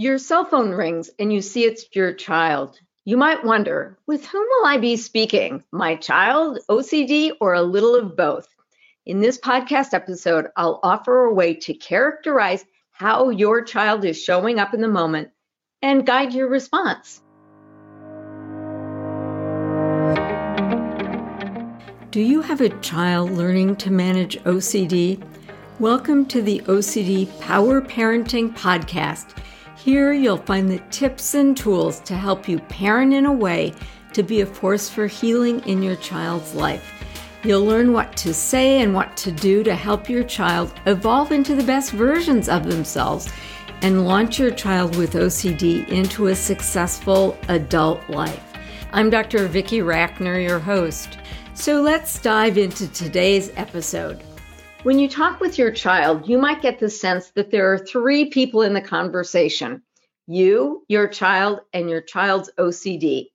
Your cell phone rings and you see it's your child. You might wonder, with whom will I be speaking? My child, OCD, or a little of both? In this podcast episode, I'll offer a way to characterize how your child is showing up in the moment and guide your response. Do you have a child learning to manage OCD? Welcome to the OCD Power Parenting Podcast. Here you'll find the tips and tools to help you parent in a way to be a force for healing in your child's life. You'll learn what to say and what to do to help your child evolve into the best versions of themselves and launch your child with OCD into a successful adult life. I'm Dr. Vicki Rackner, your host. So let's dive into today's episode. When you talk with your child, you might get the sense that there are three people in the conversation you, your child, and your child's OCD.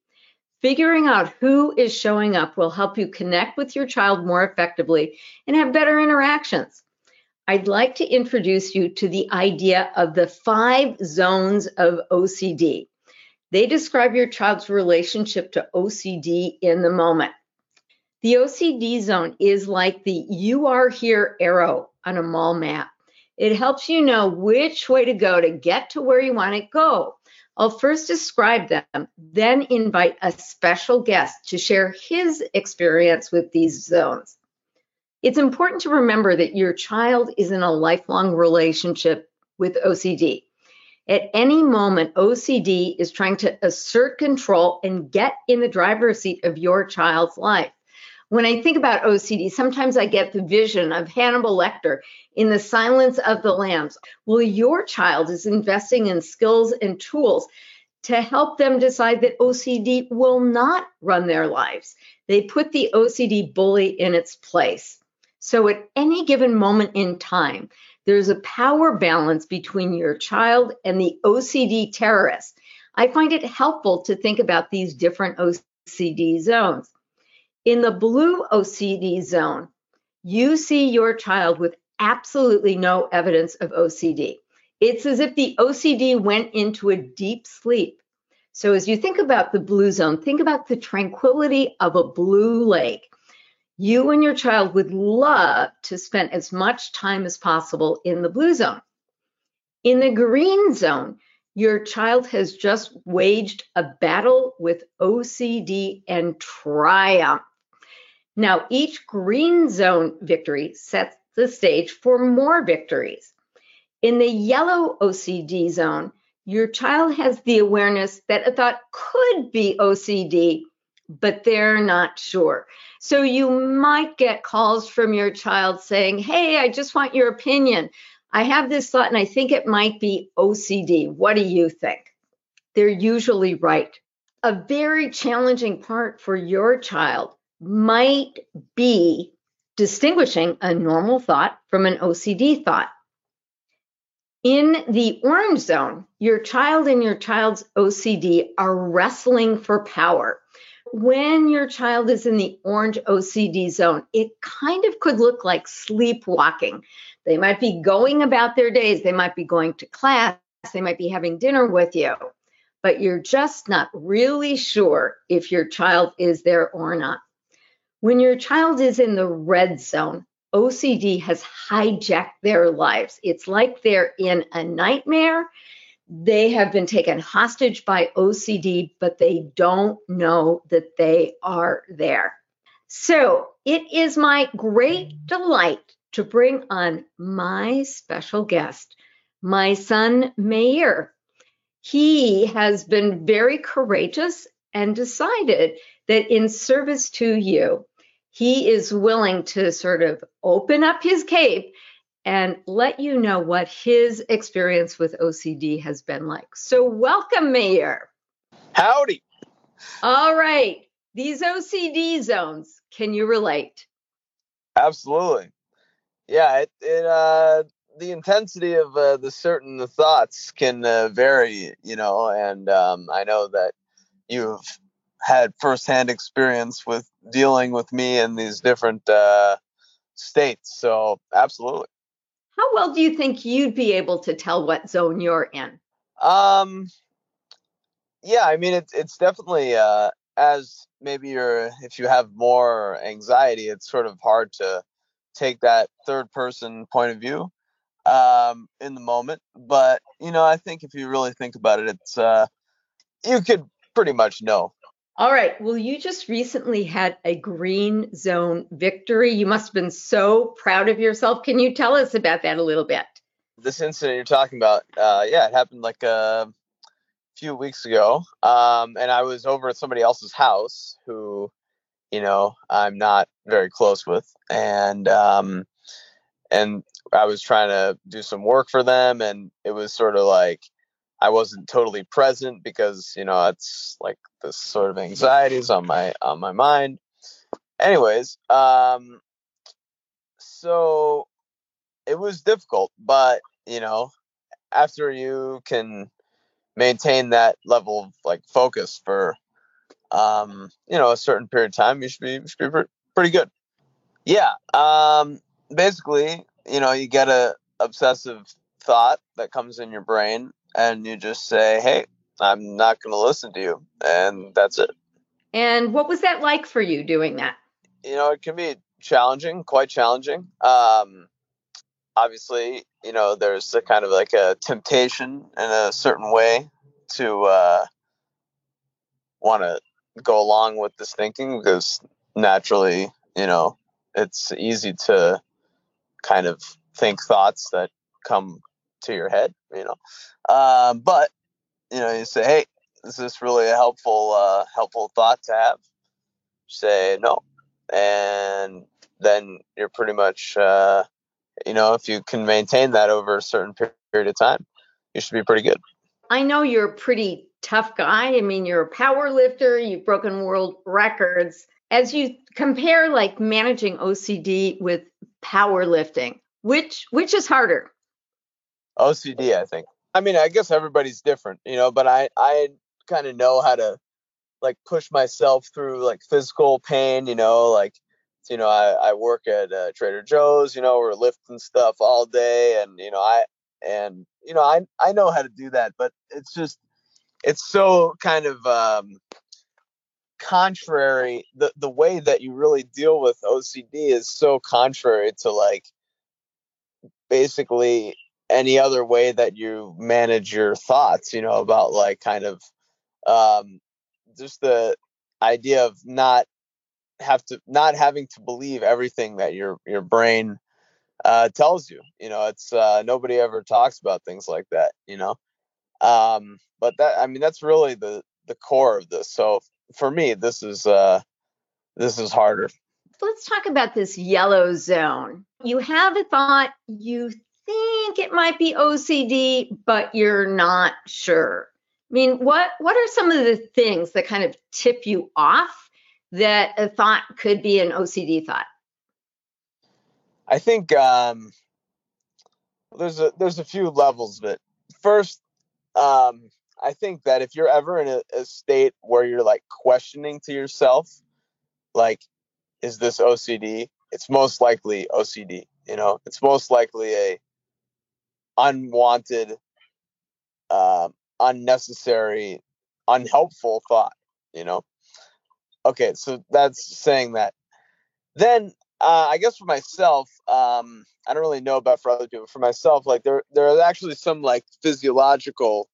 Figuring out who is showing up will help you connect with your child more effectively and have better interactions. I'd like to introduce you to the idea of the five zones of OCD. They describe your child's relationship to OCD in the moment. The OCD zone is like the you are here arrow on a mall map. It helps you know which way to go to get to where you want to go. I'll first describe them, then invite a special guest to share his experience with these zones. It's important to remember that your child is in a lifelong relationship with OCD. At any moment, OCD is trying to assert control and get in the driver's seat of your child's life when I think about OCD, sometimes I get the vision of Hannibal Lecter in The Silence of the Lambs. Well, your child is investing in skills and tools to help them decide that OCD will not run their lives. They put the OCD bully in its place. So at any given moment in time, there's a power balance between your child and the OCD terrorist. I find it helpful to think about these different OCD zones. In the blue OCD zone, you see your child with absolutely no evidence of OCD. It's as if the OCD went into a deep sleep. So, as you think about the blue zone, think about the tranquility of a blue lake. You and your child would love to spend as much time as possible in the blue zone. In the green zone, your child has just waged a battle with OCD and triumphed. Now, each green zone victory sets the stage for more victories. In the yellow OCD zone, your child has the awareness that a thought could be OCD, but they're not sure. So you might get calls from your child saying, Hey, I just want your opinion. I have this thought and I think it might be OCD. What do you think? They're usually right. A very challenging part for your child might be distinguishing a normal thought from an OCD thought. In the orange zone, your child and your child's OCD are wrestling for power. When your child is in the orange OCD zone, it kind of could look like sleepwalking. They might be going about their days, they might be going to class, they might be having dinner with you, but you're just not really sure if your child is there or not. When your child is in the red zone, OCD has hijacked their lives. It's like they're in a nightmare. They have been taken hostage by OCD, but they don't know that they are there. So it is my great delight to bring on my special guest, my son, Meir. He has been very courageous and decided that in service to you, he is willing to sort of open up his cape and let you know what his experience with OCD has been like. So, welcome, Meir. Howdy. All right. These OCD zones, can you relate? Absolutely. Yeah, it, it uh, the intensity of uh, the certain thoughts can uh, vary, you know, and um, I know that you've had firsthand experience with dealing with me in these different uh, states. So, absolutely. How well do you think you'd be able to tell what zone you're in? Um, yeah, I mean, it's it's definitely uh, as maybe you're if you have more anxiety, it's sort of hard to take that third person point of view um, in the moment. But you know, I think if you really think about it, it's uh, you could pretty much know. All right. Well, you just recently had a green zone victory. You must have been so proud of yourself. Can you tell us about that a little bit? This incident you're talking about, uh, yeah, it happened like a few weeks ago. Um, and I was over at somebody else's house who, you know, I'm not very close with. And, um, and I was trying to do some work for them. And it was sort of like, I wasn't totally present because you know it's like this sort of anxieties on my on my mind. Anyways, um, so it was difficult, but you know, after you can maintain that level of like focus for um, you know a certain period of time, you should be, you should be pretty good. Yeah, um, basically, you know, you get a obsessive thought that comes in your brain and you just say, "Hey, I'm not going to listen to you," and that's it. And what was that like for you doing that? You know, it can be challenging, quite challenging. Um, obviously, you know, there's a kind of like a temptation in a certain way to uh, want to go along with this thinking because naturally, you know, it's easy to kind of think thoughts that come to your head, you know. Um, but you know, you say, "Hey, is this really a helpful uh, helpful thought to have?" Say no, and then you're pretty much, uh, you know, if you can maintain that over a certain period of time, you should be pretty good. I know you're a pretty tough guy. I mean, you're a power lifter. You've broken world records. As you compare, like managing OCD with powerlifting, which which is harder? OCD, I think. I mean, I guess everybody's different, you know, but I I kind of know how to like push myself through like physical pain, you know, like you know, I, I work at uh, Trader Joe's, you know, we're lifting stuff all day and you know, I and you know, I I know how to do that, but it's just it's so kind of um contrary the the way that you really deal with OCD is so contrary to like basically any other way that you manage your thoughts, you know, about like kind of um, just the idea of not have to not having to believe everything that your your brain uh, tells you. You know, it's uh, nobody ever talks about things like that. You know, um, but that I mean that's really the the core of this. So for me, this is uh, this is harder. Let's talk about this yellow zone. You have a thought, you think it might be OCD, but you're not sure. I mean, what what are some of the things that kind of tip you off that a thought could be an OCD thought? I think um, there's a there's a few levels of it. First, um, I think that if you're ever in a, a state where you're like questioning to yourself, like, is this OCD? It's most likely OCD. You know, it's most likely a unwanted, uh, unnecessary, unhelpful thought, you know? Okay, so that's saying that. Then uh, I guess for myself, um, I don't really know about for other people. For myself, like there there are actually some like physiological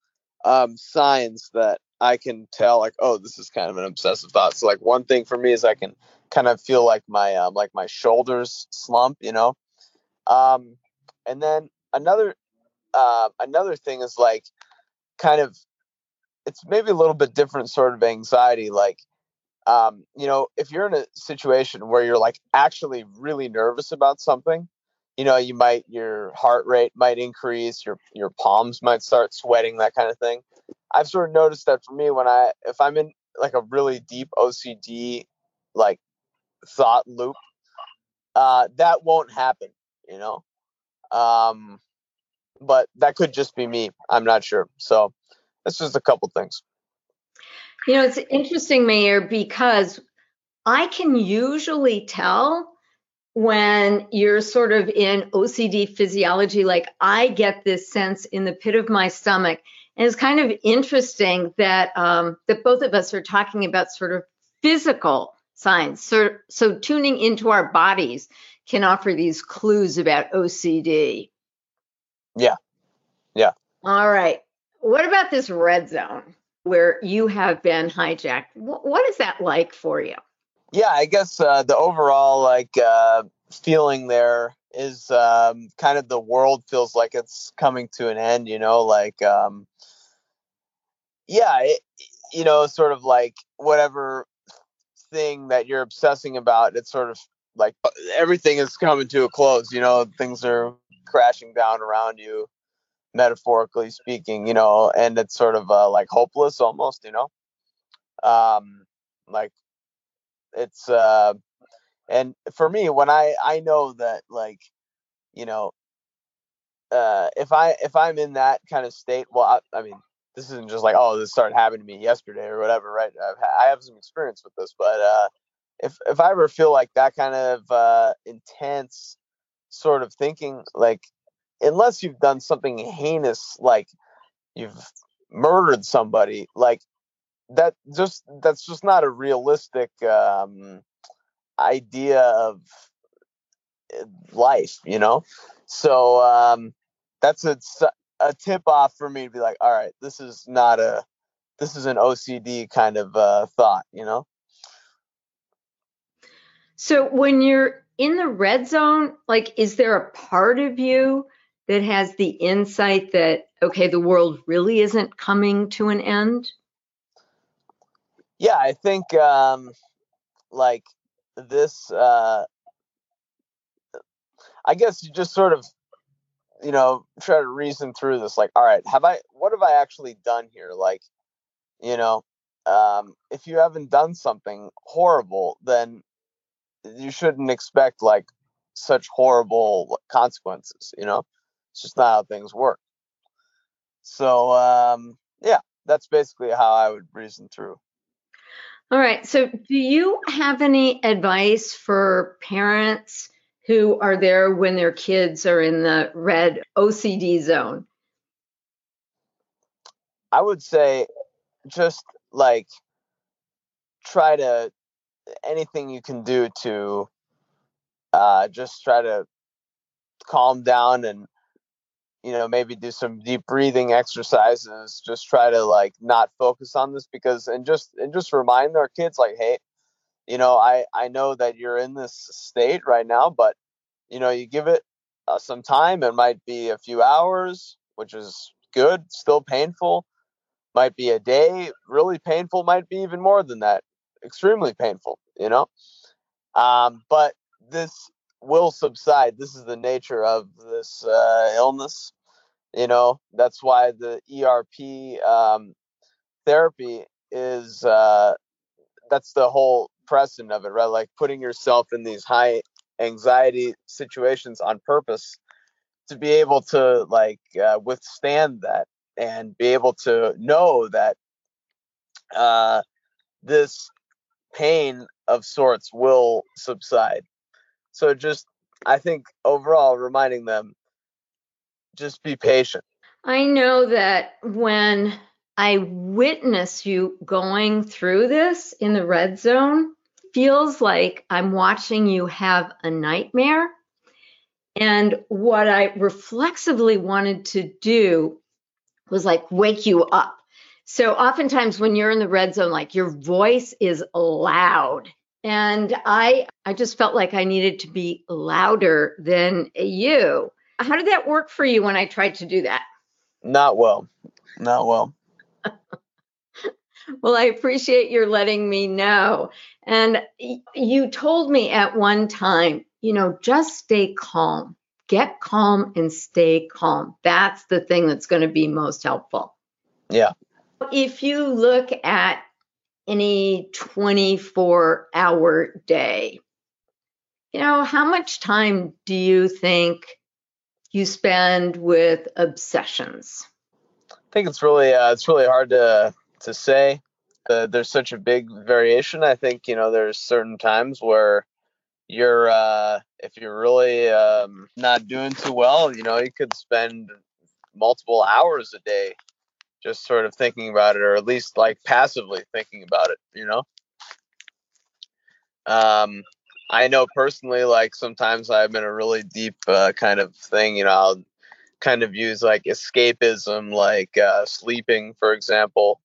um, signs that I can tell, like, oh, this is kind of an obsessive thought. So like one thing for me is I can kind of feel like my um, like my shoulders slump, you know. Um, and then another uh, another thing is like kind of it's maybe a little bit different sort of anxiety like um, you know if you're in a situation where you're like actually really nervous about something you know you might your heart rate might increase your your palms might start sweating that kind of thing. I've sort of noticed that for me when i if i'm in like a really deep ocd like thought loop uh that won't happen you know? Um but that could just be me. I'm not sure. So that's just a couple things. You know, it's interesting, Meir, because I can usually tell when you're sort of in OCD physiology, like I get this sense in the pit of my stomach. And it's kind of interesting that um, that both of us are talking about sort of physical signs. So, so tuning into our bodies can offer these clues about OCD. Yeah. Yeah. All right. What about this red zone where you have been hijacked? What is that like for you? Yeah, I guess uh, the overall like uh, feeling there is um, kind of the world feels like it's coming to an end. You know, like um, yeah, it, you know, sort of like whatever thing that you're obsessing about, it's sort of like uh, everything is coming to a close. You know, things are crashing down around you, metaphorically speaking. You know, and it's sort of uh, like hopeless almost. You know, um, like it's uh, and for me when I I know that like you know uh, if I if I'm in that kind of state, well, I, I mean, this isn't just like oh this started happening to me yesterday or whatever right I've, I have some experience with this but uh, if if i ever feel like that kind of uh, intense sort of thinking like unless you've done something heinous like you've murdered somebody like that just that's just not a realistic um, idea of eh, life you know so um, that's a a tip off for me to be like, all right, this is not a, this is an OCD kind of uh, thought, you know? So when you're in the red zone, like, is there a part of you that has the insight that, okay, the world really isn't coming to an end? Yeah, I think um, like this, uh, I guess you just sort of you know, try to reason through this. Like, all right, have I, what have I actually done here? Like, you know, um, if you haven't done something horrible, then you shouldn't expect like such horrible consequences, you know? It's just not how things work. So, um, yeah, that's basically how I would reason through. All right. So, do you have any advice for parents who are there when their kids are in the red OCD zone? I would say just like try to anything you can do to uh, just try to calm down and you know maybe do some deep breathing exercises just try to like not focus on this because and just and just remind our kids like hey you know, I I know that you're in this state right now, but you know, you give it uh, some time. It might be a few hours, which is good. Still painful. Might be a day. Really painful. Might be even more than that. Extremely painful. You know, um, but this will subside. This is the nature of this uh, illness. You know, that's why the ERP um, therapy is. Uh, that's the whole precedent of it, right? Like putting yourself in these high anxiety situations on purpose to be able to like uh, withstand that and be able to know that uh, this pain of sorts will subside. So just I think overall reminding them just be patient. I know that when I witness you going through this in the red zone, feels like I'm watching you have a nightmare. And what I reflexively wanted to do was like wake you up. So oftentimes when you're in the red zone, like your voice is loud. And I I just felt like I needed to be louder than you. How did that work for you when I tried to do that? Not well. Not well. well, I appreciate your letting me know. And you told me at one time, you know, just stay calm. Get calm and stay calm. That's the thing that's going to be most helpful. Yeah. If you look at any 24 hour day, you know, how much time do you think you spend with obsessions? I think it's really uh, it's really hard to to say there's such a big variation. I think you know there's certain times where you're uh, if you're really um, not doing too well, you know, you could spend multiple hours a day just sort of thinking about it, or at least like passively thinking about it, you know. Um, I know personally, like sometimes I'm in a really deep uh, kind of thing, you know, I'll kind of use like escapism, like uh, sleeping, for example,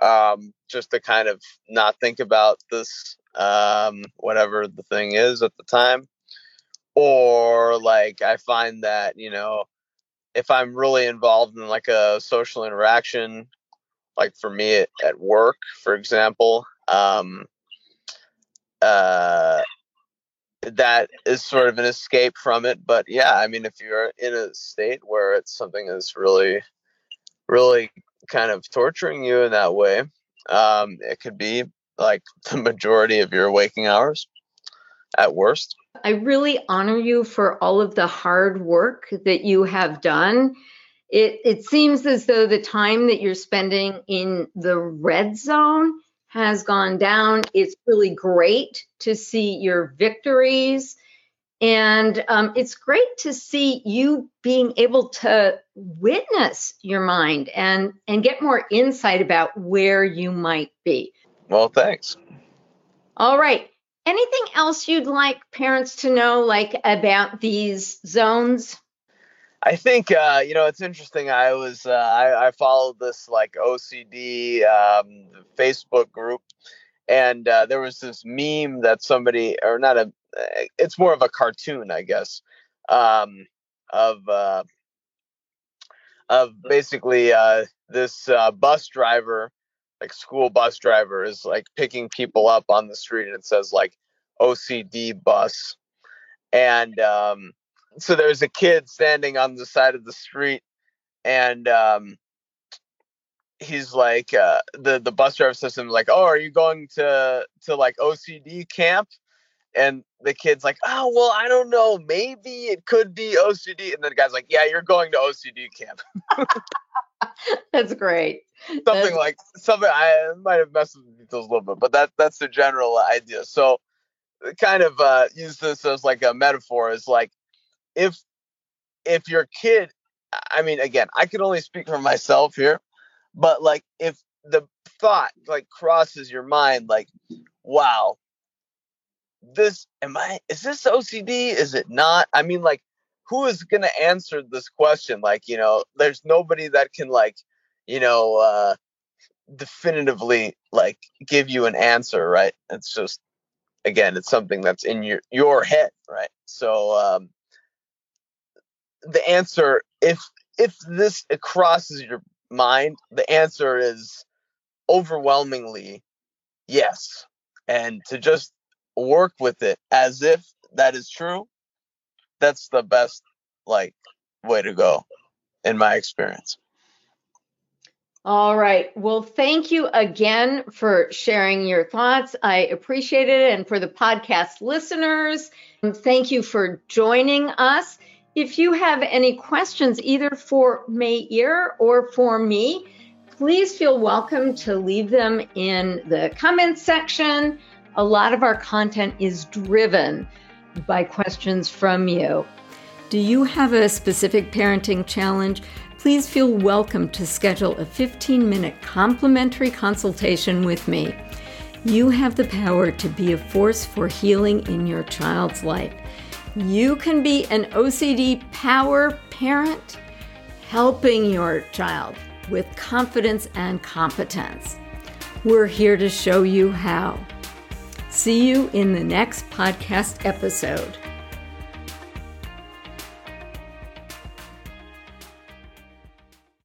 um, just to kind of not think about this, um, whatever the thing is at the time. Or like I find that, you know, if I'm really involved in like a social interaction, like for me at, at work, for example, um, uh, that is sort of an escape from it. But yeah, I mean, if you're in a state where it's something that's really, really kind of torturing you in that way, um, it could be like the majority of your waking hours at worst. I really honor you for all of the hard work that you have done. It, it seems as though the time that you're spending in the red zone has gone down. It's really great to see your victories. And um, it's great to see you being able to witness your mind and, and get more insight about where you might be. Well, thanks. All right. Anything else you'd like parents to know, like about these zones? I think uh, you know it's interesting. I was uh, I, I, followed this like OCD um, Facebook group, and uh, there was this meme that somebody or not a it's more of a cartoon, I guess, um, of uh, of basically uh, this uh, bus driver, like school bus driver, is like picking people up on the street, and it says like OCD bus, and um, so there's a kid standing on the side of the street and um, he's like uh, the the bus driver him like oh are you going to to like ocd camp? And the kid's like oh well i don't know. Maybe it could be ocd and then the guy's like yeah you're going to ocd camp that's great. Something that's... like something i might have messed with the details a little bit but that that's the general idea. So kind of uh use this as like a metaphor is like if if your kid i mean again i can only speak for myself here but like if the thought like crosses your mind like wow this am i is this ocd is it not? I mean like who is going to answer this question? Like you know there's nobody that can like you know uh definitively like give you an answer right? It's just again it's something that's in your your head right? So um the answer if if this crosses your mind the answer is overwhelmingly yes. And to just work with it as if that is true that's the best like way to go in my experience all right. Well, thank you again for sharing your thoughts. I appreciate it. And for the podcast listeners, um, thank you for joining us. If you have any questions, either for Meir or for me, please feel welcome to leave them in the comments section. A lot of our content is driven by questions from you. Do you have a specific parenting challenge? Please feel welcome to schedule a 15 minute complimentary consultation with me. You have the power to be a force for healing in your child's life. You can be an OCD power parent, helping your child with confidence and competence. We're here to show you how. See you in the next podcast episode.